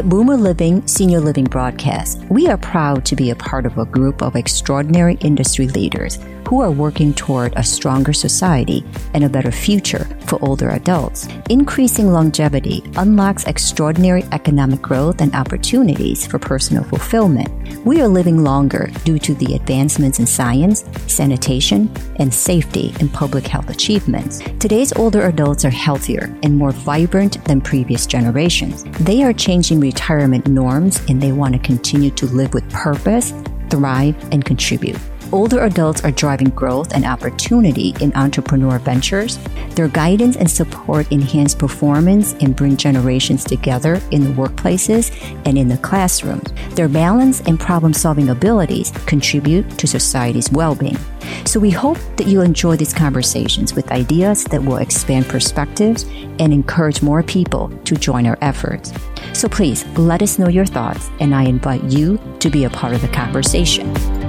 At Boomer Living Senior Living Broadcast, we are proud to be a part of a group of extraordinary industry leaders who are working toward a stronger society and a better future for older adults. Increasing longevity unlocks extraordinary economic growth and opportunities for personal fulfillment. We are living longer due to the advancements in science, sanitation, and safety in public health achievements. Today's older adults are healthier and more vibrant than previous generations. They are changing retirement norms and they want to continue to live with purpose, thrive, and contribute. Older adults are driving growth and opportunity in entrepreneur ventures. Their guidance and support enhance performance and bring generations together in the workplaces and in the classrooms. Their balance and problem solving abilities contribute to society's well being. So we hope that you enjoy these conversations with ideas that will expand perspectives and encourage more people to join our efforts. So please let us know your thoughts, and I invite you to be a part of the conversation.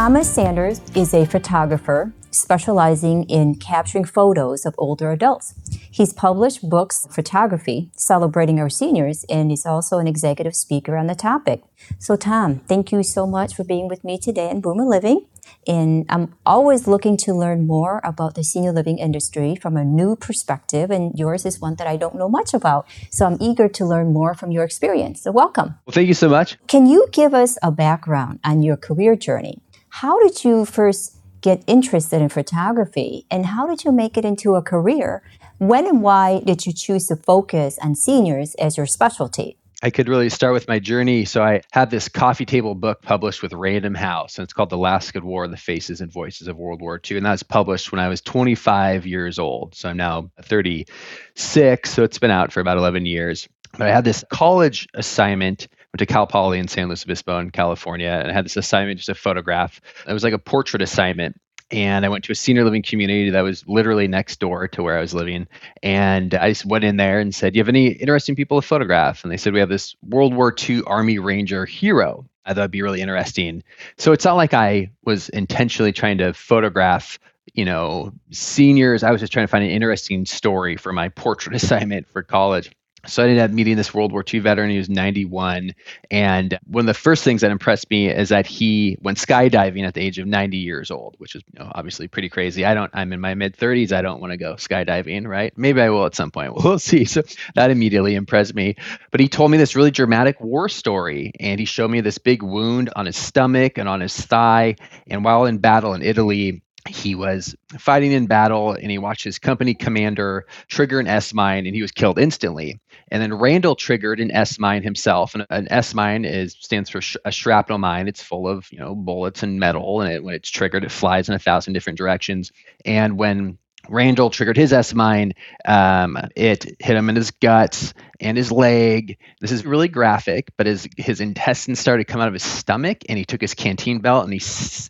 Thomas Sanders is a photographer specializing in capturing photos of older adults. He's published books, photography, celebrating our seniors, and he's also an executive speaker on the topic. So, Tom, thank you so much for being with me today in Boomer Living. And I'm always looking to learn more about the senior living industry from a new perspective, and yours is one that I don't know much about. So I'm eager to learn more from your experience. So, welcome. Well, thank you so much. Can you give us a background on your career journey? How did you first get interested in photography and how did you make it into a career? When and why did you choose to focus on seniors as your specialty? I could really start with my journey. So I had this coffee table book published with Random House, and it's called The Last Good War: The Faces and Voices of World War II, and that was published when I was 25 years old. So I'm now 36, so it's been out for about 11 years. But I had this college assignment went to Cal Poly in San Luis Obispo in California, and I had this assignment just a photograph. It was like a portrait assignment. And I went to a senior living community that was literally next door to where I was living. And I just went in there and said, Do you have any interesting people to photograph? And they said, We have this World War II Army Ranger hero. I thought it'd be really interesting. So it's not like I was intentionally trying to photograph you know, seniors. I was just trying to find an interesting story for my portrait assignment for college so I ended up meeting this World War II veteran. He was 91. And one of the first things that impressed me is that he went skydiving at the age of 90 years old, which is you know, obviously pretty crazy. I don't, I'm in my mid 30s. I don't want to go skydiving, right? Maybe I will at some point. We'll see. So that immediately impressed me. But he told me this really dramatic war story. And he showed me this big wound on his stomach and on his thigh. And while in battle in Italy, he was fighting in battle and he watched his company commander trigger an S mine and he was killed instantly. And then Randall triggered an S mine himself. And an S mine is stands for sh- a shrapnel mine. It's full of you know bullets and metal, and it, when it's triggered, it flies in a thousand different directions. And when Randall triggered his S mine. Um, it hit him in his guts and his leg. This is really graphic, but his his intestines started to come out of his stomach, and he took his canteen belt and he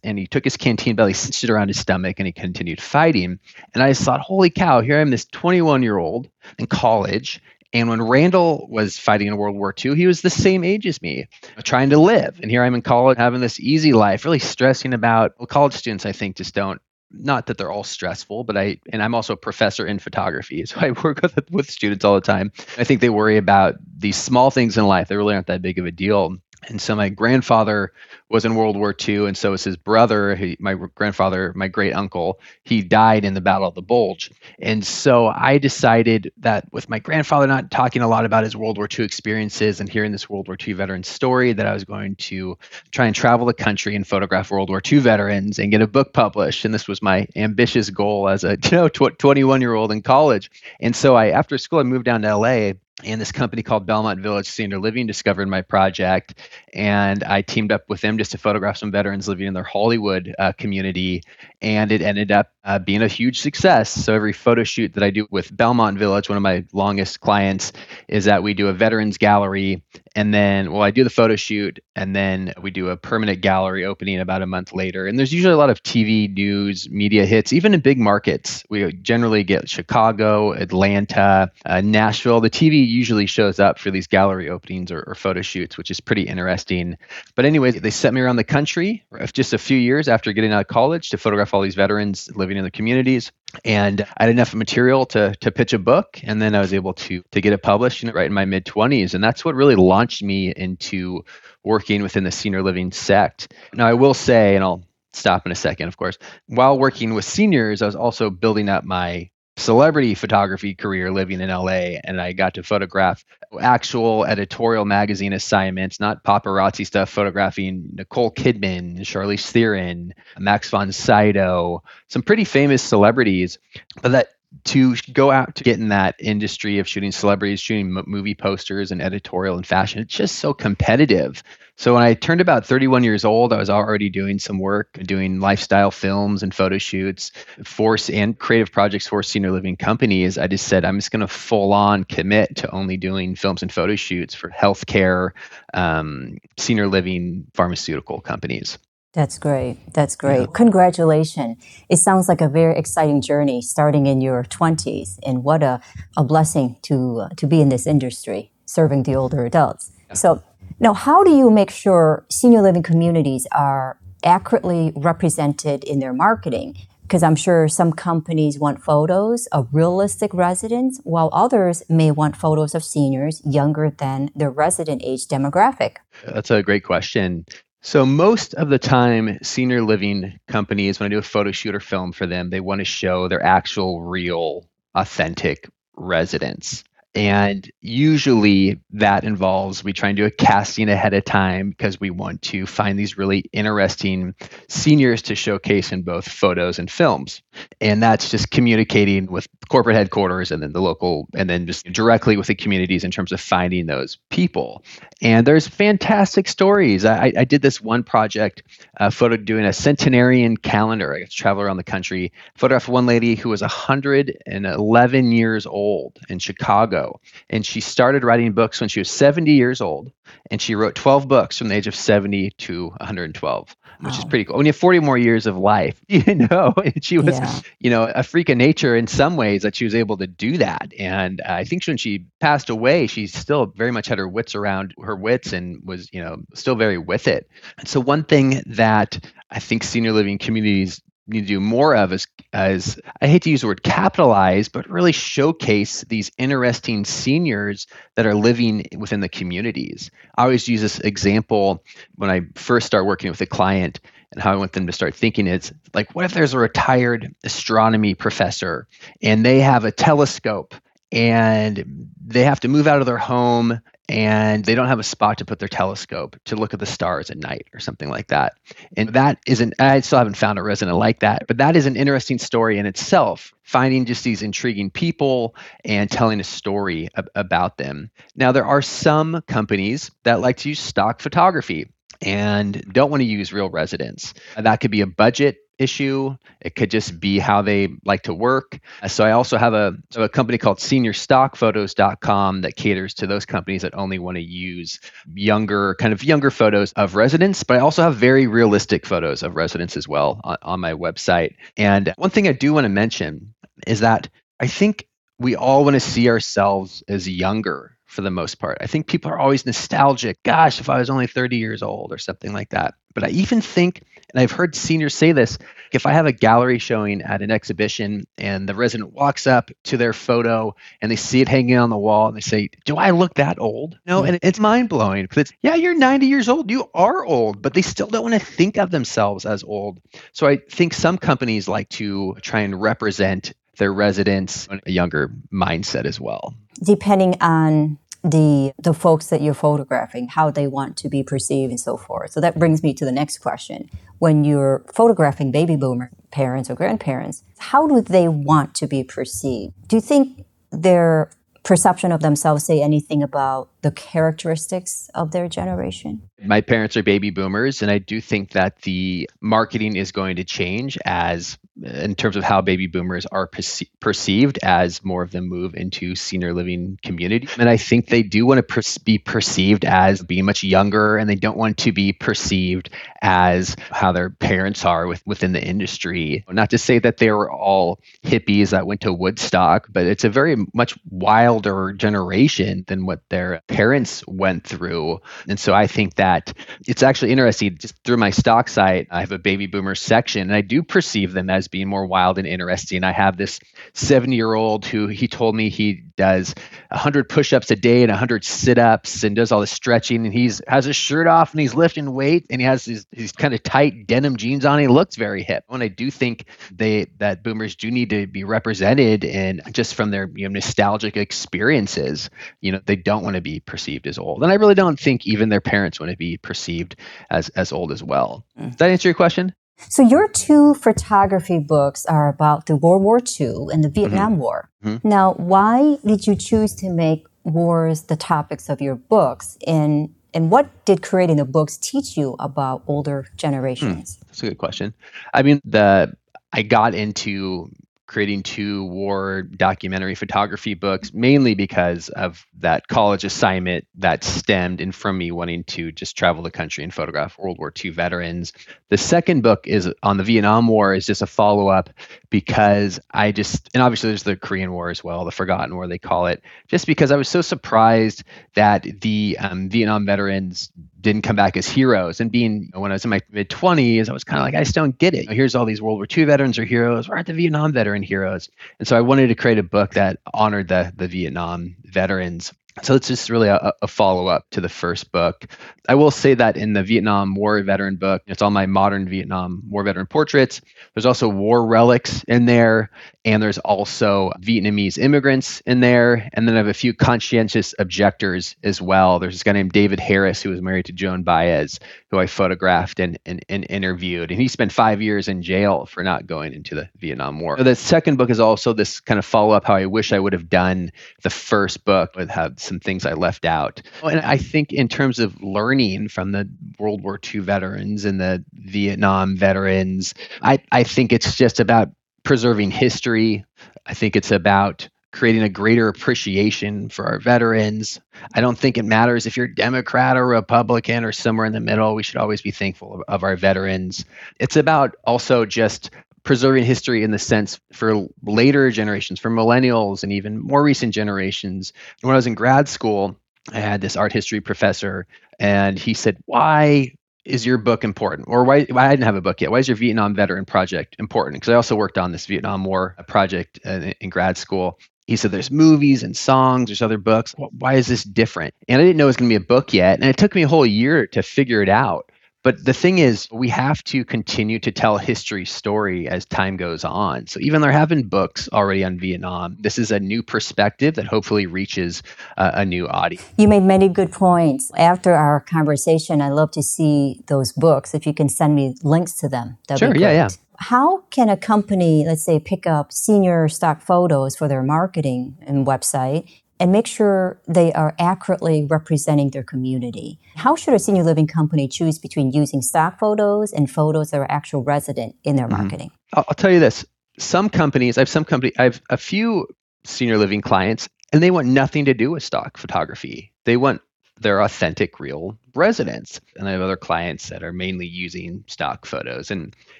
and he took his canteen belt, he cinched it around his stomach, and he continued fighting. And I just thought, holy cow! Here I am, this 21 year old in college. And when Randall was fighting in World War II, he was the same age as me, trying to live. And here I'm in college, having this easy life, really stressing about. Well, college students, I think, just don't not that they're all stressful, but I and I'm also a professor in photography, so I work with with students all the time. I think they worry about these small things in life. They really aren't that big of a deal. And so my grandfather was in World War II, and so was his brother. He, my grandfather, my great uncle, he died in the Battle of the Bulge. And so I decided that with my grandfather not talking a lot about his World War II experiences and hearing this World War II veteran story, that I was going to try and travel the country and photograph World War II veterans and get a book published. And this was my ambitious goal as a you know 21 year old in college. And so I after school I moved down to LA and this company called Belmont Village Senior Living discovered my project, and I teamed up with them just to photograph some veterans living in their Hollywood uh, community, and it ended up uh, being a huge success. So every photo shoot that I do with Belmont Village, one of my longest clients, is that we do a veterans gallery, And then, well, I do the photo shoot, and then we do a permanent gallery opening about a month later. And there's usually a lot of TV news, media hits, even in big markets. We generally get Chicago, Atlanta, uh, Nashville. The TV usually shows up for these gallery openings or, or photo shoots, which is pretty interesting. But anyway, they sent me around the country just a few years after getting out of college to photograph all these veterans living in the communities and I had enough material to to pitch a book, and then I was able to to get it published right in my mid twenties, and that's what really launched me into working within the senior living sect. Now, I will say, and I'll stop in a second, of course. While working with seniors, I was also building up my celebrity photography career living in LA and I got to photograph actual editorial magazine assignments, not paparazzi stuff, photographing Nicole Kidman, Charlize Theron, Max von Sydow, some pretty famous celebrities. But that to go out to get in that industry of shooting celebrities, shooting m- movie posters and editorial and fashion, it's just so competitive. So when I turned about 31 years old, I was already doing some work, doing lifestyle films and photo shoots, force and creative projects for senior living companies. I just said I'm just going to full on commit to only doing films and photo shoots for healthcare, um, senior living, pharmaceutical companies. That's great. That's great. Yeah. Congratulations. It sounds like a very exciting journey starting in your 20s. And what a, a blessing to, uh, to be in this industry, serving the older adults. Yeah. So, now, how do you make sure senior living communities are accurately represented in their marketing? Because I'm sure some companies want photos of realistic residents, while others may want photos of seniors younger than their resident age demographic. That's a great question. So most of the time, senior living companies, when I do a photo shoot or film for them, they want to show their actual, real, authentic residents. And usually that involves we try and do a casting ahead of time because we want to find these really interesting seniors to showcase in both photos and films. And that's just communicating with corporate headquarters and then the local, and then just directly with the communities in terms of finding those people. And there's fantastic stories. I, I did this one project, uh, photo doing a centenarian calendar. I got to travel around the country, photograph one lady who was 111 years old in Chicago ago. And she started writing books when she was 70 years old. And she wrote 12 books from the age of 70 to 112, which is pretty cool. Have 40 more years of life, you know, And she was, yeah. you know, a freak of nature in some ways that she was able to do that. And I think when she passed away, she still very much had her wits around her wits and was, you know, still very with it. And so one thing that I think senior living communities need to do more of is, as I hate to use the word capitalize, but really showcase these interesting seniors that are living within the communities. I always use this example when I first start working with a client and how I want them to start thinking is like, what if there's a retired astronomy professor and they have a telescope and they have to move out of their home and they don't have a spot to put their telescope to look at the stars at night or something like that. And that isn't, I still haven't found a resident like that, but that is an interesting story in itself, finding just these intriguing people and telling a story ab- about them. Now, there are some companies that like to use stock photography and don't want to use real residents. That could be a budget issue. It could just be how they like to work. So I also have a, a company called seniorstockphotos.com that caters to those companies that only want to use younger, kind of younger photos of residents. But I also have very realistic photos of residents as well on, on my website. And one thing I do want to mention is that I think we all want to see ourselves as younger for the most part. I think people are always nostalgic. Gosh, if I was only 30 years old or something like that. But I even think, and I've heard seniors say this, if I have a gallery showing at an exhibition and the resident walks up to their photo and they see it hanging on the wall and they say, Do I look that old? No, and it's mind blowing because it's, yeah, you're 90 years old. You are old, but they still don't want to think of themselves as old. So I think some companies like to try and represent their residents a younger mindset as well. Depending on the the folks that you're photographing, how they want to be perceived and so forth. So that brings me to the next question. When you're photographing baby boomer parents or grandparents, how do they want to be perceived? Do you think their perception of themselves say anything about the characteristics of their generation? My parents are baby boomers, and I do think that the marketing is going to change as, in terms of how baby boomers are perce- perceived as more of them move into senior living community. And I think they do want to per- be perceived as being much younger, and they don't want to be perceived as how their parents are with, within the industry. Not to say that they were all hippies that went to Woodstock, but it's a very much wilder generation than what their parents went through. And so I think that it's actually interesting. Just through my stock site, I have a baby boomer section, and I do perceive them as being more wild and interesting. I have this seven year old who he told me he does 100 push-ups a day and 100 sit-ups and does all the stretching. And he's has his shirt off and he's lifting weight and he has these, these kind of tight denim jeans on. He looks very hip. And i do think they that boomers do need to be represented and just from their you know nostalgic experiences. You know they don't want to be perceived as old. And i really don't think even their parents want to be perceived as as old as well. Mm. does that answer your question so your two photography books are about the World War II and the mm-hmm. Vietnam mm-hmm. War. Mm-hmm. Now, why did you choose to make wars the topics of your books? And and what did creating the books teach you about older generations? Hmm, that's a good question. I mean, the I got into creating two war documentary photography books, mainly because of that college assignment that stemmed in from me wanting to just travel the country and photograph World War II veterans. The second book is on the Vietnam War, is just a follow up because I just, and obviously there's the Korean War as well, the Forgotten War, they call it, just because I was so surprised that the um, Vietnam veterans didn't come back as heroes. And being when I was in my mid 20s, I was kind of like, I just don't get it. Here's all these World War II veterans are heroes. Where aren't the Vietnam veteran heroes? And so I wanted to create a book that honored the the Vietnam veterans. So it's just really a, a follow up to the first book. I will say that in the Vietnam War veteran book, it's all my modern Vietnam War veteran portraits. There's also war relics in there, and there's also Vietnamese immigrants in there. And then I have a few conscientious objectors as well. There's this guy named David Harris who was married to Joan Baez, who I photographed and, and, and interviewed. And he spent five years in jail for not going into the Vietnam War. The second book is also this kind of follow up how I wish I would have done the first book with have some things I left out. Oh, and I think in terms of learning from the World War II veterans and the Vietnam veterans, I, I think it's just about preserving history. I think it's about creating a greater appreciation for our veterans. I don't think it matters if you're Democrat or Republican or somewhere in the middle. We should always be thankful of, of our veterans. It's about also just preserving history in the sense for later generations, for millennials and even more recent generations. When I was in grad school, I had this art history professor, and he said, Why is your book important? Or why, I didn't have a book yet. Why is your Vietnam veteran project important? Because I also worked on this Vietnam War project uh, in, in grad school. He said, There's movies and songs, there's other books. Why is this different? And I didn't know it was going to be a book yet. And it took me a whole year to figure it out. But the thing is, we have to continue to tell history story as time goes on. So even there have been books already on Vietnam, this is a new perspective that hopefully reaches uh, a new audience. You made many good points. After our conversation, I'd love to see those books. If you can send me links to them, that'd sure, be great. yeah, yeah. How can a company, let's say, pick up senior stock photos for their marketing and website and make sure they are accurately representing their community. How should a senior living company choose between using stock photos and photos that are actual resident in their mm-hmm. marketing? I'll, I'll tell you this. Some companies, I have some company, I have a few senior living clients, and they want nothing to do with stock photography. They want their authentic, real residents. And I have other clients that are mainly using stock photos. And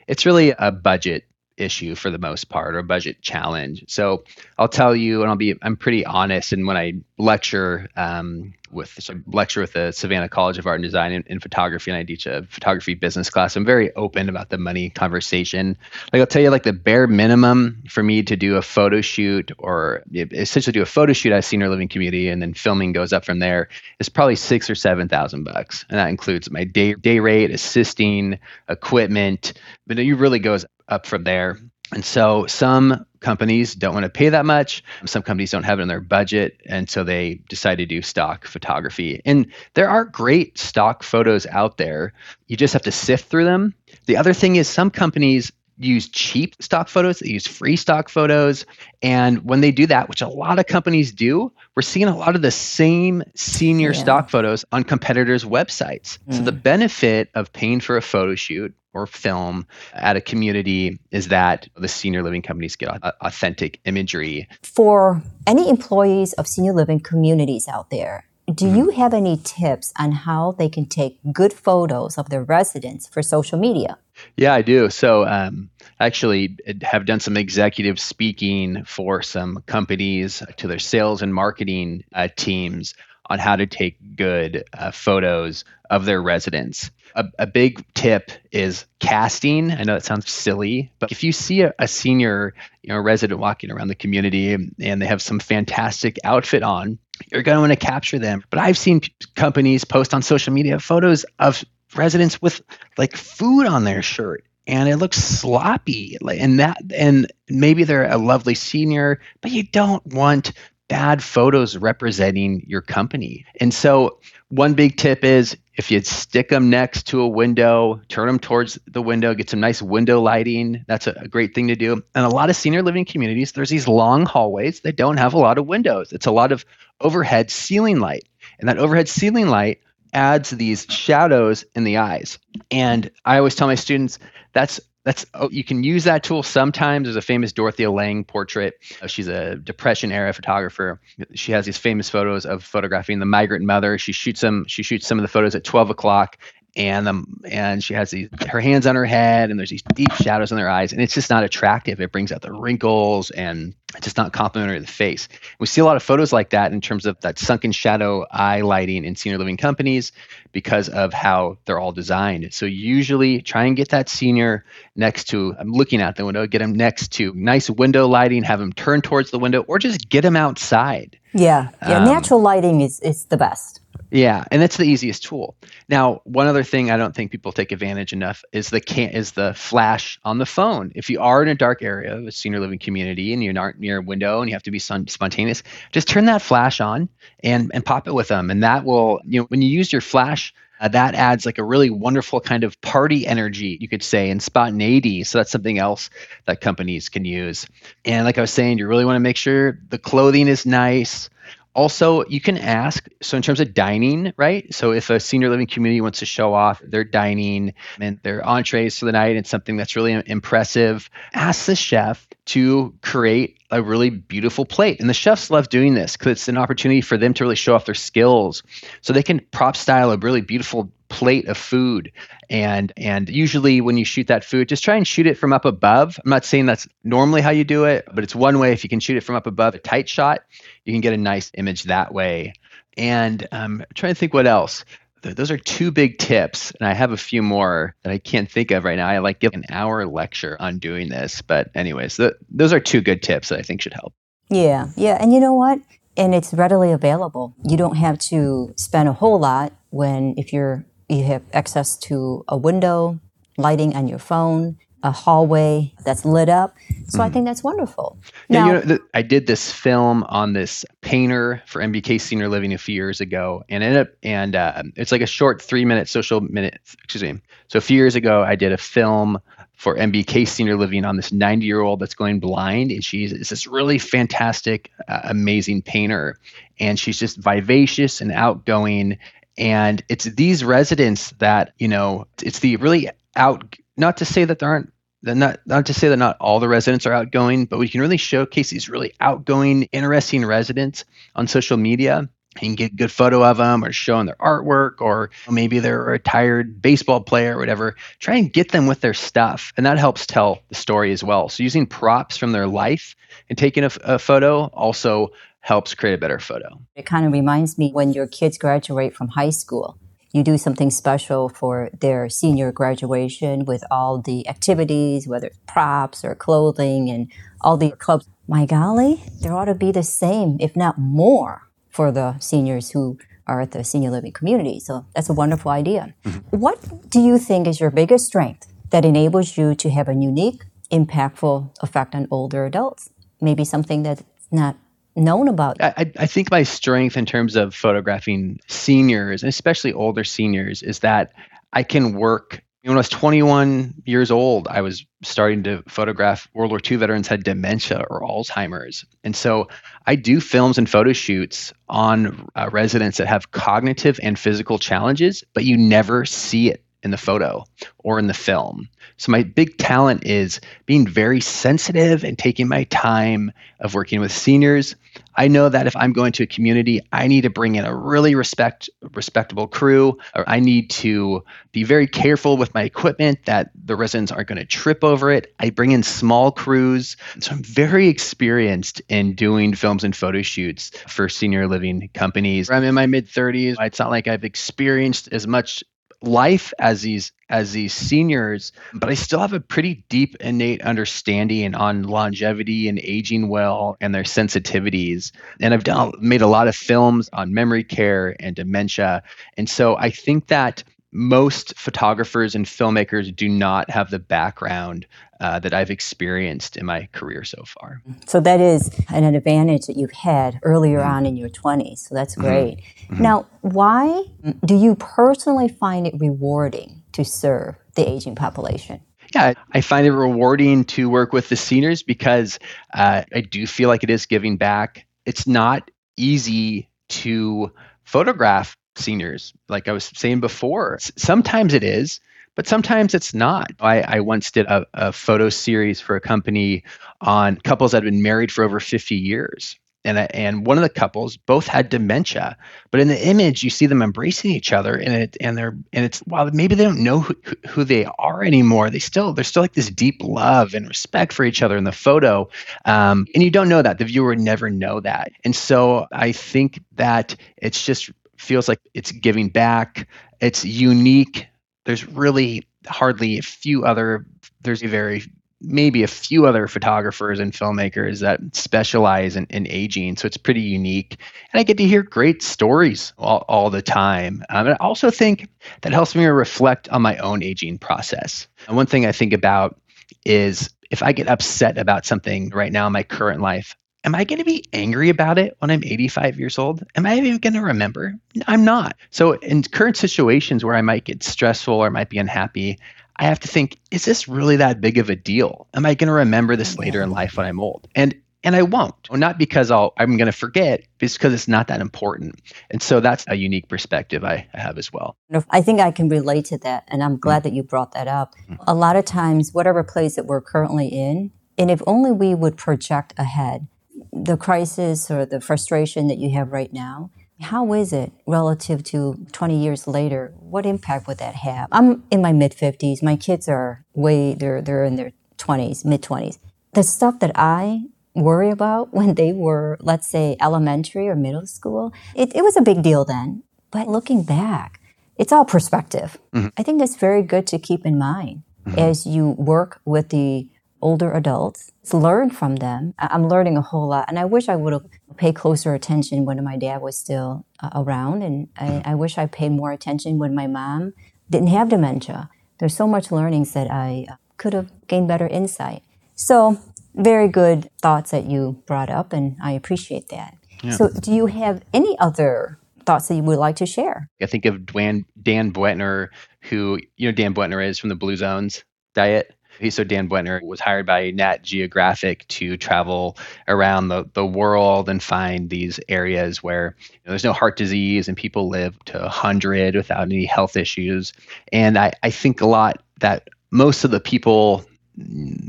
it's really a budget issue for the most part or budget challenge. So I'll tell you, and I'll be I'm pretty honest. And when I lecture um, with so lecture with the Savannah College of Art and Design in, in, photography, and I teach a photography business class. I'm very open about the money conversation. Like I'll tell you, like the bare minimum for me to do a photo shoot or essentially do a photo shoot at a senior living community, and then filming goes up from there is probably six or seven thousand bucks, and that includes my day day rate, assisting, equipment, but it really goes up from there. And so some companies don't want to pay that much. Some companies don't have it in their budget. And so they decide to do stock photography. And there are great stock photos out there. You just have to sift through them. The other thing is some companies use cheap stock photos, they use free stock photos. And when they do that, which a lot of companies do, we're seeing a lot of the same senior yeah. stock photos on competitors' websites. Mm. So the mm. benefit of paying for a photo shoot or film at a community is that the senior living companies get authentic imagery. For any employees of senior living communities out there, do mm-hmm. you have any tips on how they can take good photos of their residents for social media? Yeah, I do. So, um, actually, have done some executive speaking for some companies to their sales and marketing uh, teams on how to take good uh, photos of their residents. A, a, big tip is casting. I know that sounds silly, but if you see a, a senior, you know, resident walking around the community and they have some fantastic outfit on, you're going to want to capture them. But I've seen companies post on social media photos of residents with like food on their shirt and it looks sloppy and that and maybe they're a lovely senior but you don't want bad photos representing your company. And so one big tip is if you stick them next to a window turn them towards the window get some nice window lighting. That's a, a great thing to do. And a lot of senior living communities there's these long hallways that don't have a lot of windows. It's a lot of overhead ceiling light and that overhead ceiling light adds these shadows in the eyes. And I always tell my students that's that's oh, you can use that tool sometimes. There's a famous Dorothea Lange portrait. Uh, she's a Depression era photographer. She has these famous photos of photographing the migrant mother. She shoots them. She shoots some of the photos at 12 o'clock, and um, and she has these her hands on her head, and there's these deep shadows in their eyes, and it's just not attractive. It brings out the wrinkles and just not complimentary to the face. We see a lot of photos like that in terms of that sunken shadow eye lighting in senior living companies because of how they're all designed. So usually try and get that senior next to, I'm looking at the window, get them next to nice window lighting, have them turn towards the window, or just get them outside. Yeah, yeah. Um, natural lighting is, is the best. Yeah, and that's the easiest tool. Now, one other thing I don't think people take advantage enough is the can is the flash on the phone. If you are in a dark area of a senior living community and you're not near a window and you have to be spontaneous, just turn that flash on and and pop it with them, and that will you know when you use your flash. Uh, that adds like a really wonderful kind of party energy, you could say, and spontaneity. So that's something else that companies can use. And like I was saying, you really want to make sure the clothing is nice also, you can ask. So, in terms of dining, right? So, if a senior living community wants to show off their dining and their entrees for the night and something that's really impressive, ask the chef to create a really beautiful plate. And the chefs love doing this because it's an opportunity for them to really show off their skills. So, they can prop style a really beautiful plate of food. And and usually when you shoot that food just try and shoot it from up above. I'm not saying that's normally how you do it but it's one way if you can shoot it from up above a tight shot you can get a nice image that way. And um, i'm trying to think what else. Those are two big tips and i have a few more that i can't think of right now. I like give an hour lecture on doing this but anyways the, those are two good tips that i think should help. Yeah yeah and you know what? And it's readily available. You don't have to spend a whole lot when if you're you have access to a window, lighting on your phone, a hallway that's lit up. So mm. I mm-hmm. think that's wonderful. Yeah, now, you know, the, I did this film on this painter for MBK Senior Living a few years ago, and ended up, and uh, it's like a short three minute social minute. Excuse me. So a few years ago, I did a film for MBK Senior Living on this 90 year old that's going blind, and she's this really fantastic, uh, amazing painter, and she's just vivacious and outgoing and it's these residents that, you know, it's the really out, not to say that there aren't not not to say that not all the residents are outgoing, but we can really showcase these really outgoing, interesting residents on social media and get a good photo of them or show showing their artwork or maybe they're a retired baseball player or whatever. Try and get them with their stuff, and that helps tell the story as well. So using props from their life and taking a, a photo also helps create a better photo. It kind of reminds me when your kids graduate from high school. You do something special for their senior graduation with all the activities, whether it's props or clothing and all the clubs. My golly, there ought to be the same, if not more, for the seniors who are at the senior living community. So that's a wonderful idea. Mm-hmm. What do you think is your biggest strength that enables you to have a unique, impactful effect on older adults? Maybe something that's not known about? I, I think my strength in terms of photographing seniors, and especially older seniors, is that I can work When I was 21 years old, I was starting to photograph World War II veterans had dementia or Alzheimer's. And so I do films and photo shoots on uh, residents that have cognitive and physical challenges, but you never see it in the photo or in the film. So my big talent is being very sensitive and taking my time of working with seniors. I know that if I'm going to a community, I need to bring in a really respect respectable crew I need to be very careful with my equipment that the residents aren't going to trip over it. I bring in small crews. So I'm very experienced in doing films and photo shoots for senior living companies. I'm in my mid 30s. It's not like I've experienced as much life as these as these seniors but i still have a pretty deep innate understanding on longevity and aging well and their sensitivities. And i've done made a lot of films on memory care and dementia. And so i think that most photographers and filmmakers do not have the background uh, that I've experienced in my career so far. So that is an advantage that you've had earlier mm-hmm. on in your 20s. So that's mm-hmm. great. Mm-hmm. Now, why do you personally find it rewarding to serve the aging population? Yeah, I find it rewarding to work with the seniors because uh, I do feel like it is giving back. It's not easy to photograph seniors, like I was saying before. Sometimes it is, but sometimes it's not. I, I once did a, a, photo series for a company on couples that had been married for over 50 years. And, and one of the couples both had dementia, but in the image you see them embracing each other, and it and they're and it's while maybe they don't know who, who they are anymore, they still there's still like this deep love and respect for each other in the photo, um, and you don't know that the viewer would never know that, and so I think that it's just feels like it's giving back. It's unique. There's really hardly a few other, there's a very, maybe a few other photographers and filmmakers that specialize in, in aging. So it's pretty unique. And I get to hear great stories all, all the time. Um, and I also think that helps me reflect on my own aging process. And one thing I think about is if I get upset about something right now in my current life, Am I going to be angry about it when I'm 85 years old? Am I even going to remember? I'm not. So, in current situations where I might get stressful or might be unhappy, I have to think, is this really that big of a deal? Am I going to remember this later in life when I'm old? And and I won't. Not because I'll, I'm going to forget, it's because it's not that important. And so that's a unique perspective I have as well. I think I can relate to that. And I'm glad mm-hmm. that you brought that up. Mm-hmm. A lot of times, whatever place that we're currently in, and if only we would project ahead, the crisis or the frustration that you have right now, how is it relative to 20 years later? What impact would that have? I'm in my mid 50s. My kids are way, they're, they're in their 20s, mid 20s. The stuff that I worry about when they were, let's say, elementary or middle school, it, it was a big deal then. But looking back, it's all perspective. Mm-hmm. I think that's very good to keep in mind mm-hmm. as you work with the older adults, learn from them. I'm learning a whole lot, and I wish I would have paid closer attention when my dad was still uh, around, and I, I, wish I paid more attention when my mom didn't have dementia. There's so much learnings that I uh, could have gained better insight. So, very good thoughts that you brought up, and I appreciate that. Yeah. So, do you have any other thoughts that you would like to share? I think of Dan, Dan Buettner, who, you know, Dan Buettner is from the Blue Zones diet so Dan Buettner was hired by Nat Geographic to travel around the, the world and find these areas where you know, there's no heart disease and people live to 100 without any health issues. And I, I think a lot that most of the people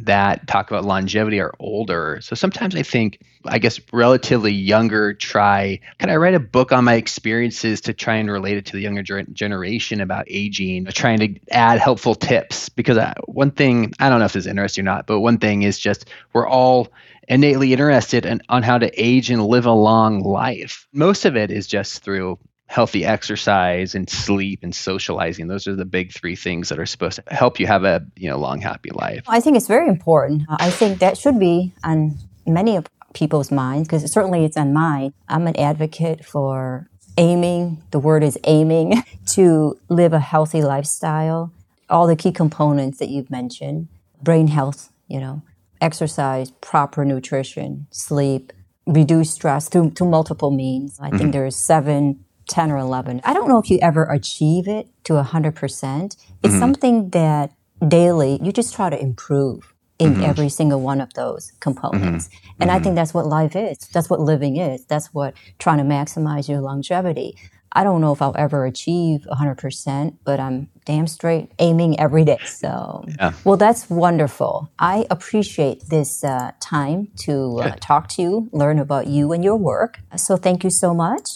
that talk about longevity are older. So sometimes I think, I guess, relatively younger try, can I write a book on my experiences to try and relate it to the younger generation about aging, trying to add helpful tips? Because I, one thing, I don't know if this is interesting or not, but one thing is just we're all innately interested in, on how to age and live a long life. Most of it is just through healthy exercise and sleep and socializing those are the big three things that are supposed to help you have a you know long happy life. I think it's very important. I think that should be on many of people's minds because certainly it's on mine. I'm an advocate for aiming the word is aiming to live a healthy lifestyle. All the key components that you've mentioned brain health you know exercise proper nutrition sleep reduce stress through, through multiple means. I mm-hmm. think there's seven 10 or 11. I don't know if you ever achieve it to 100%. It's mm-hmm. something that daily you just try to improve in mm-hmm. every single one of those components. Mm-hmm. And I think that's what life is. That's what living is. That's what trying to maximize your longevity. I don't know if I'll ever achieve 100%, but I'm damn straight aiming every day. So, yeah. well, that's wonderful. I appreciate this uh, time to uh, talk to you, learn about you and your work. So, thank you so much.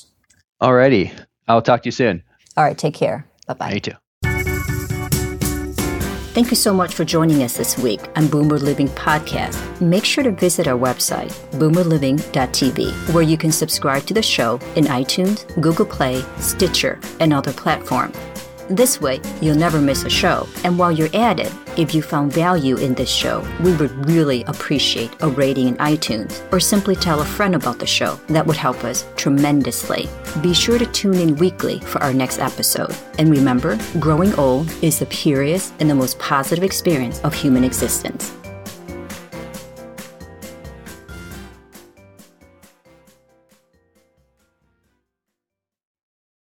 Alrighty. I'll talk to you soon. All right. Take care. Bye bye. You too. Thank you so much for joining us this week on Boomer Living Podcast. Make sure to visit our website, boomerliving.tv, where you can subscribe to the show in iTunes, Google Play, Stitcher, and other platforms. This way, you'll never miss a show. And while you're at it, if you found value in this show, we would really appreciate a rating in iTunes or simply tell a friend about the show. That would help us tremendously. Be sure to tune in weekly for our next episode. And remember, growing old is the purest and the most positive experience of human existence.